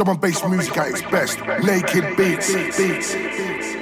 Drum and bass music at its best. Naked beats. beats.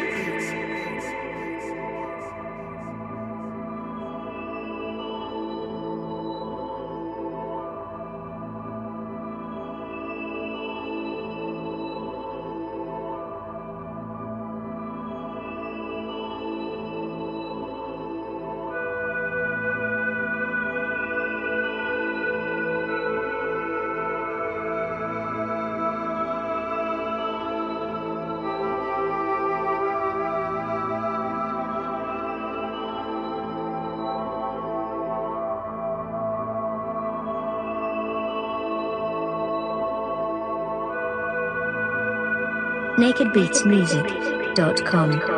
nakedbeatsmusic.com.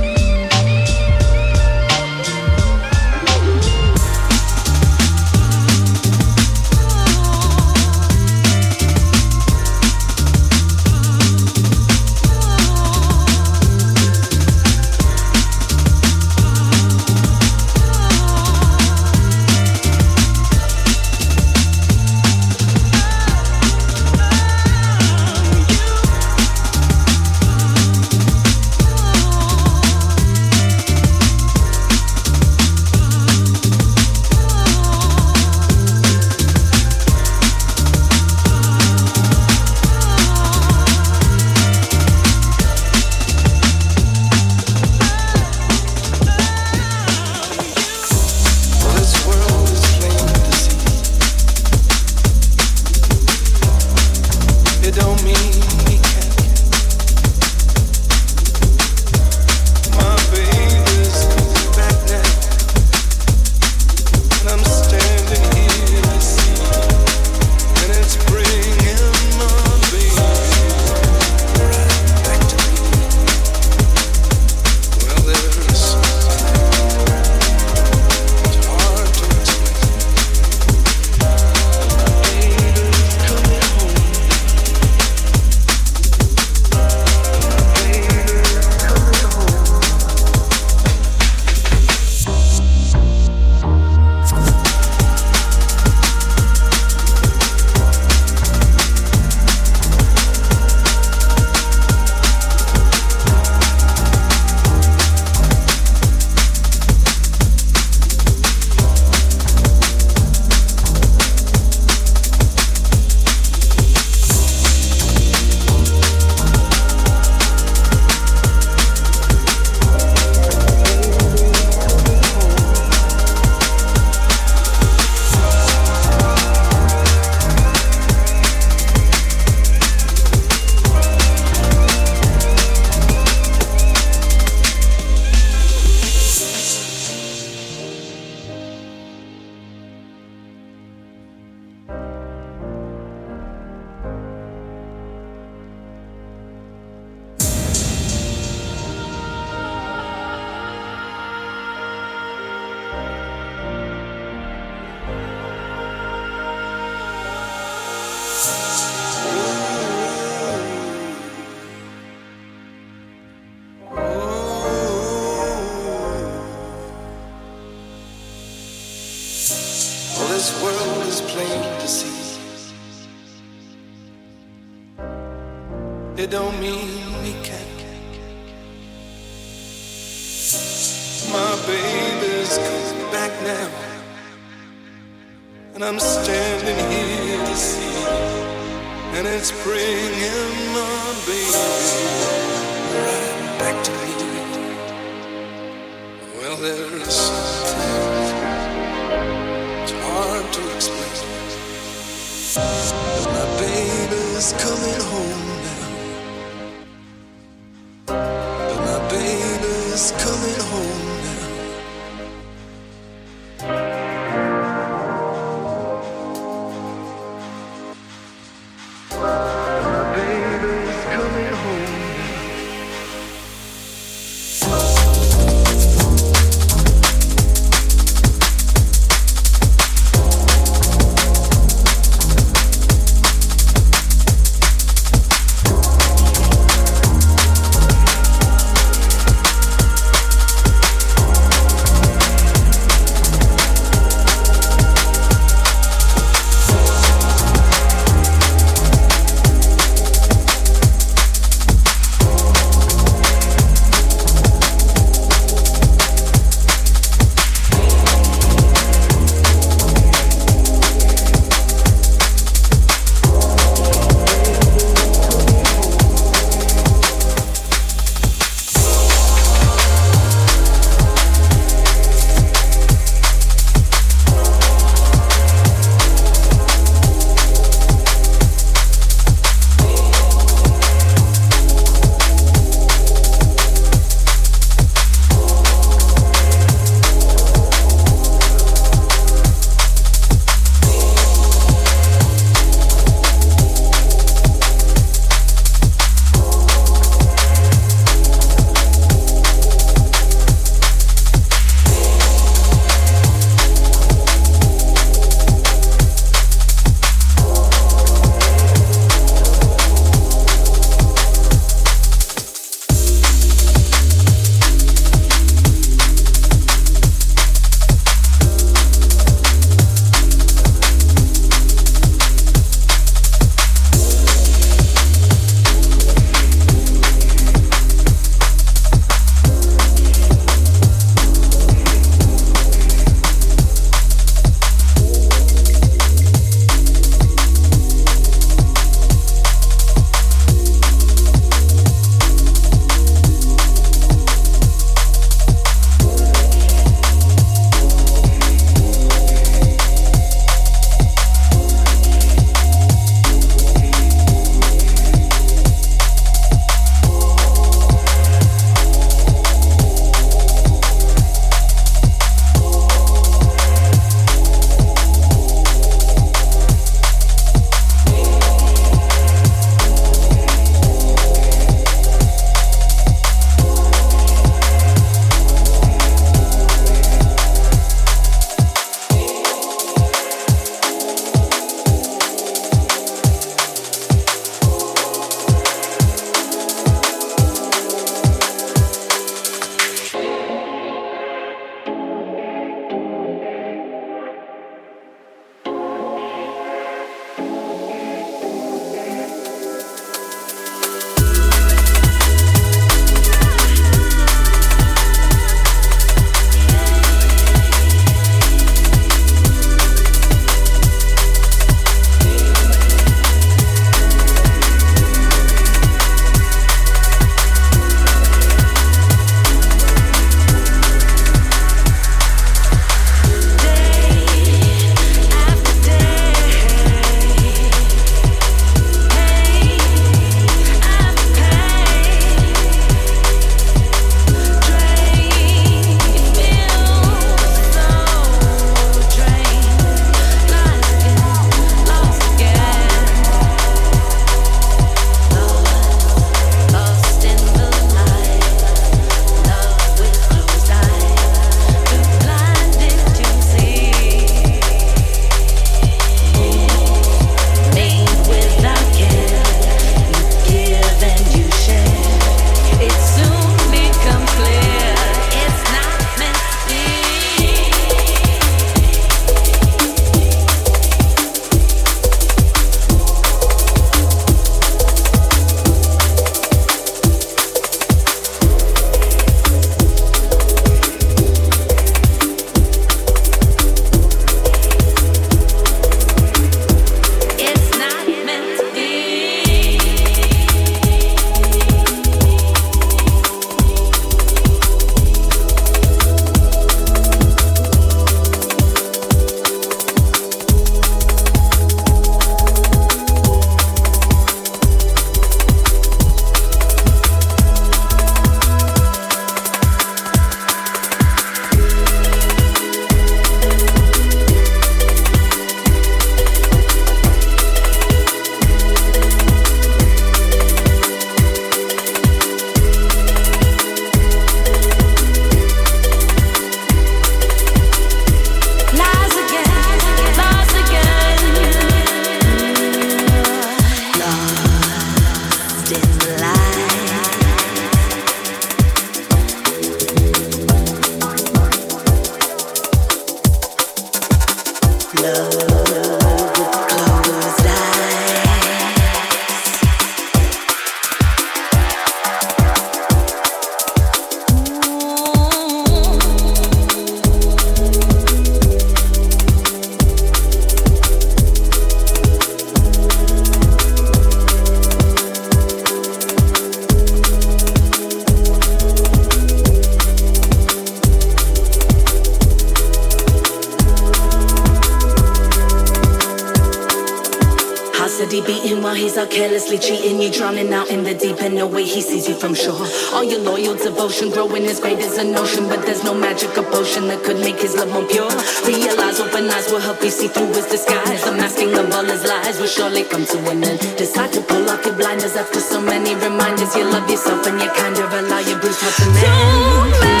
from shore. All your loyal devotion growing as great as an ocean, but there's no magic or potion that could make his love more pure. Realize open eyes will help you see through his disguise. The masking of all his lies will surely come to an end. Decide to pull off your blinders after so many reminders. You love yourself and you kind of allow your bruised heart to mend.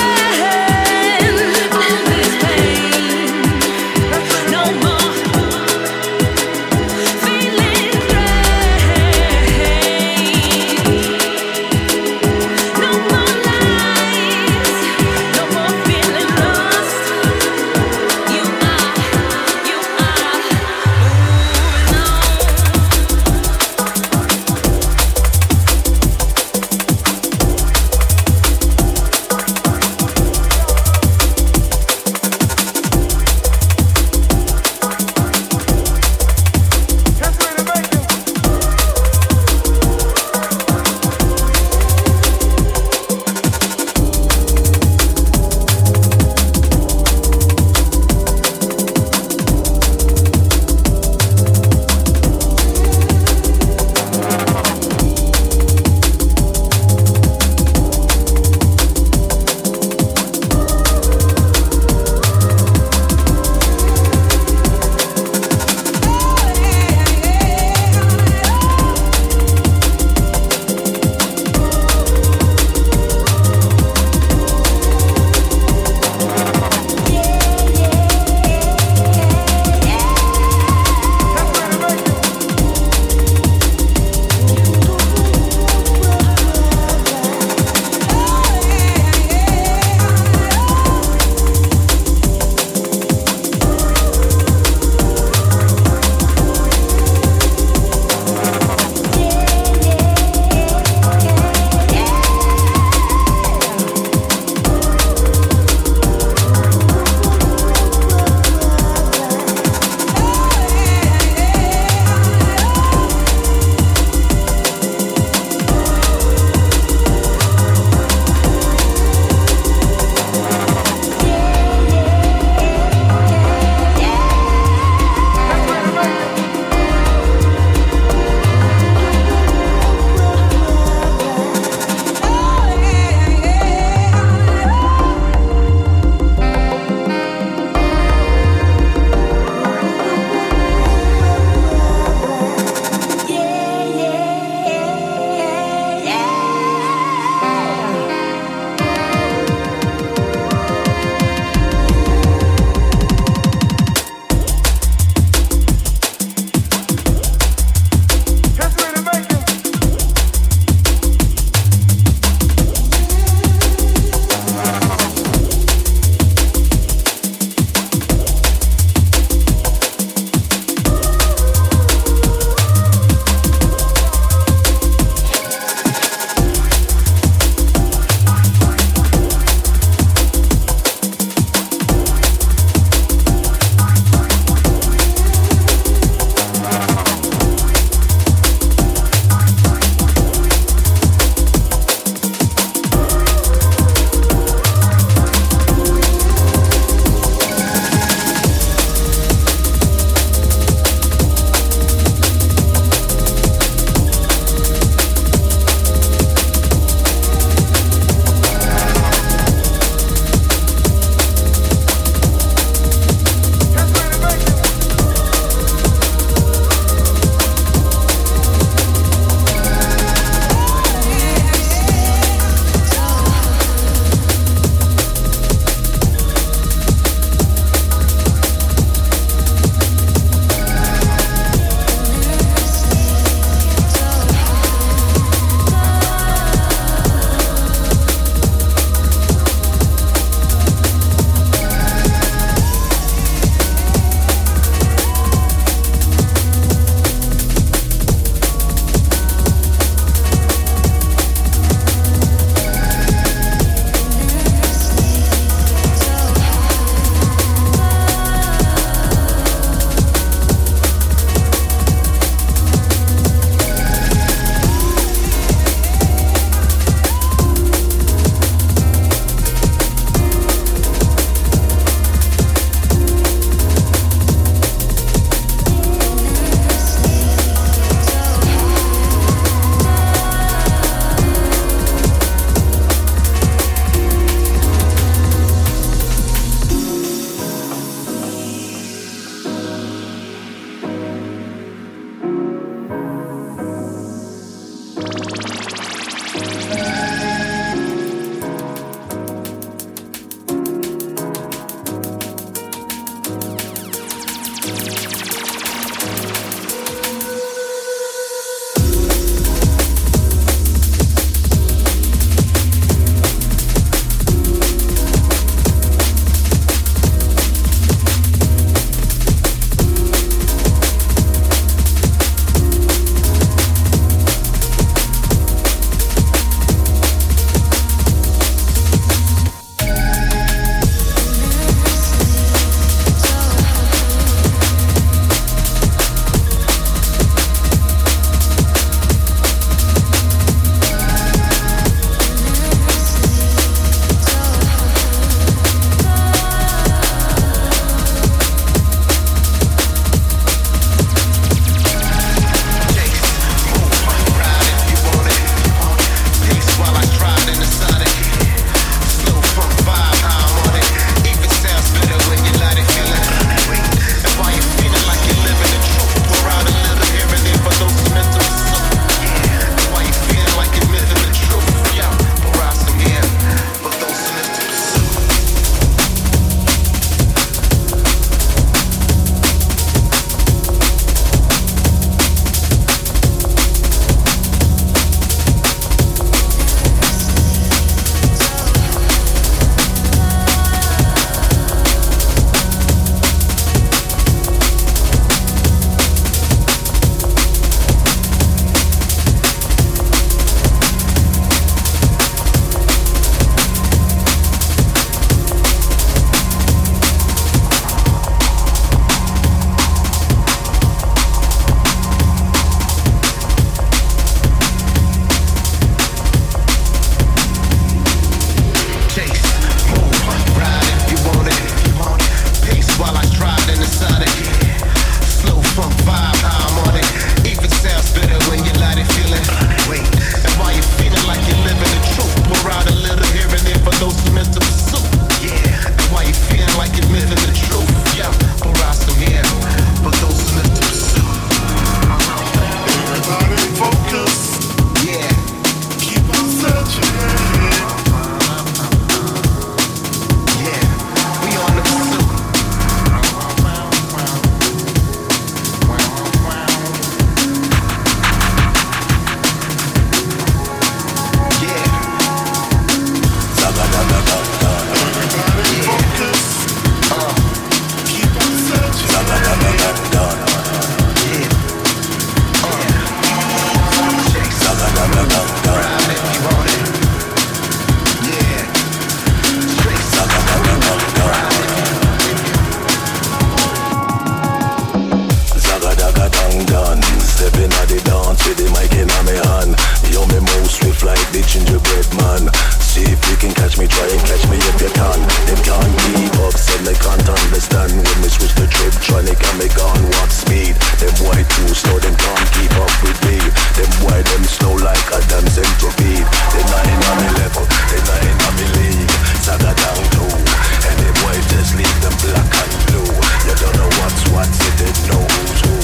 Understand. When me switch the trip, tronic and me gone walk speed. Them white too slow, them can't keep up with me. Them white, them slow like a damn centipede. They nine on me level, they nine on me league. Saga down too. And them white just leave them black and blue. You don't know what's what, you didn't know who's who.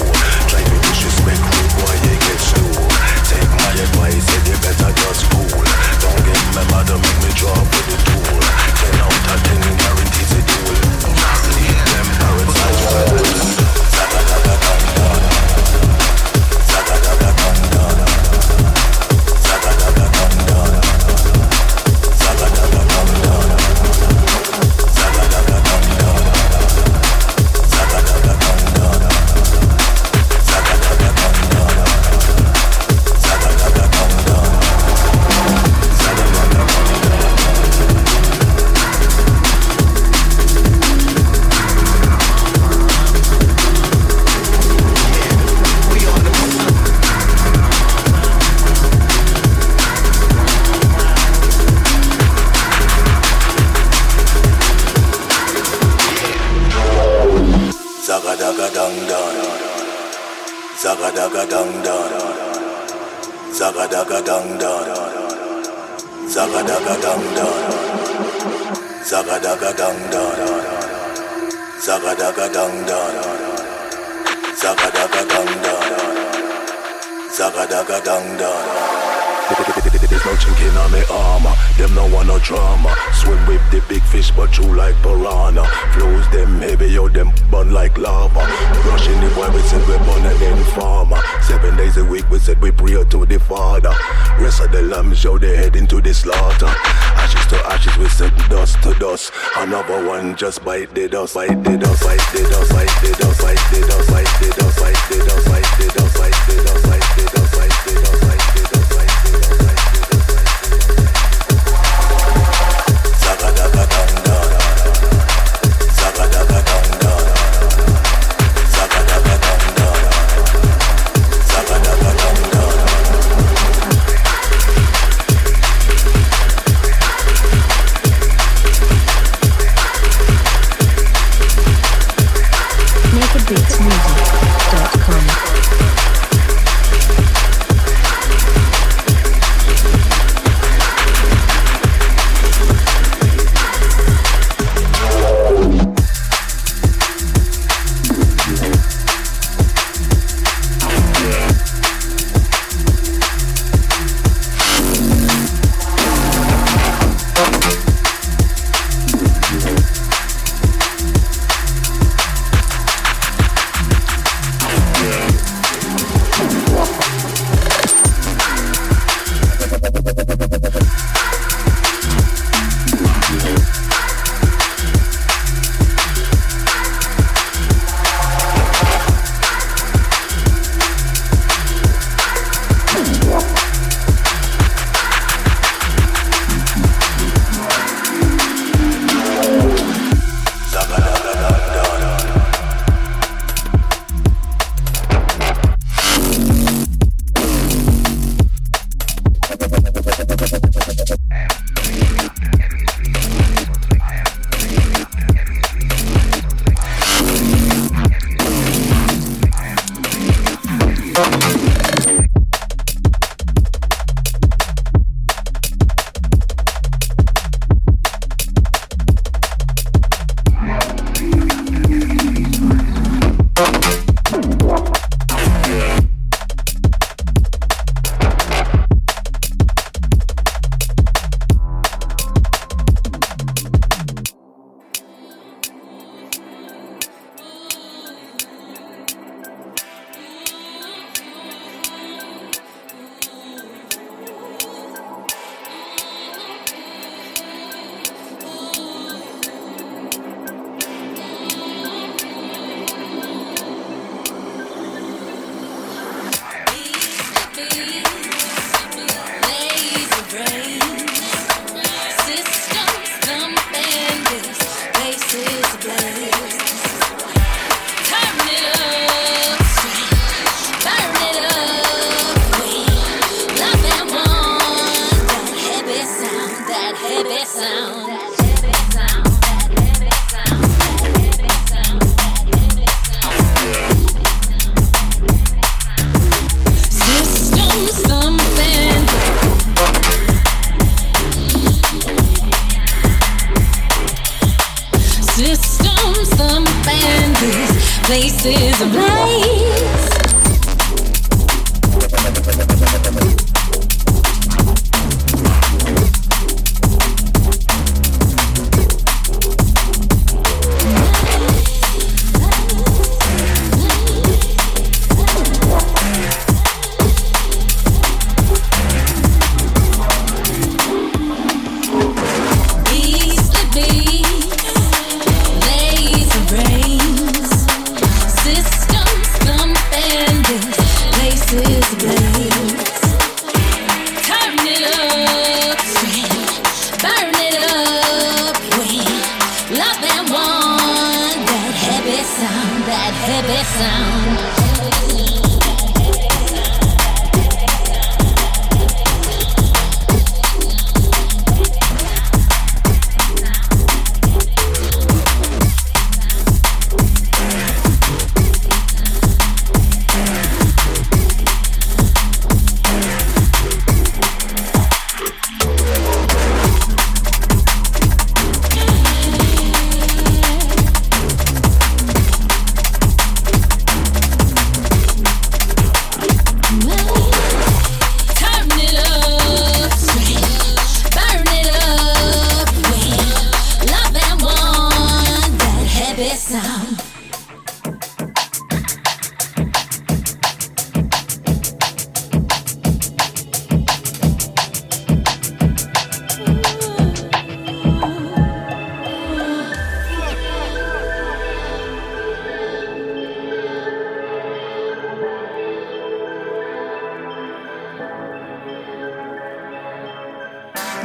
Try me disrespect, rude boy, you get slew. Take my advice, said you better just cool. Don't get me mad, make me drop with the tool. Ten out of ten No chinking on me armor, them no want no drama. Swim with the big fish, but true like piranha. Flows them heavy, yo, them burn like lava. Rushing the boy, we said we born an informer. Seven days a week, we said we pray to the Father. Rest of the lambs, yo, they head into the slaughter. Ashes to ashes, we said dust to dust. Another one just bite the dust, bite the dust, bite the dust, bite the dust, bite the dust, bite the dust, bite the dust, bite the dust, bite the dust, bite the dust,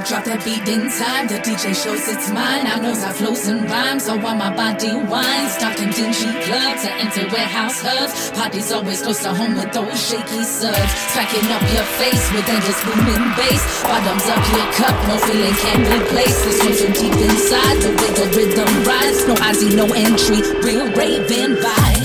Drop that beat in time. The DJ shows it's mine. I knows I flows and rhymes. So while my body wine. stopped in dingy clubs and empty warehouse hubs. Parties always close to home with those shaky subs. Smacking up your face with endless booming bass. Bottoms up your cup, no feeling can replace. This one from deep inside. The way the rhythm rides. No ID, no entry. Real raving vibes.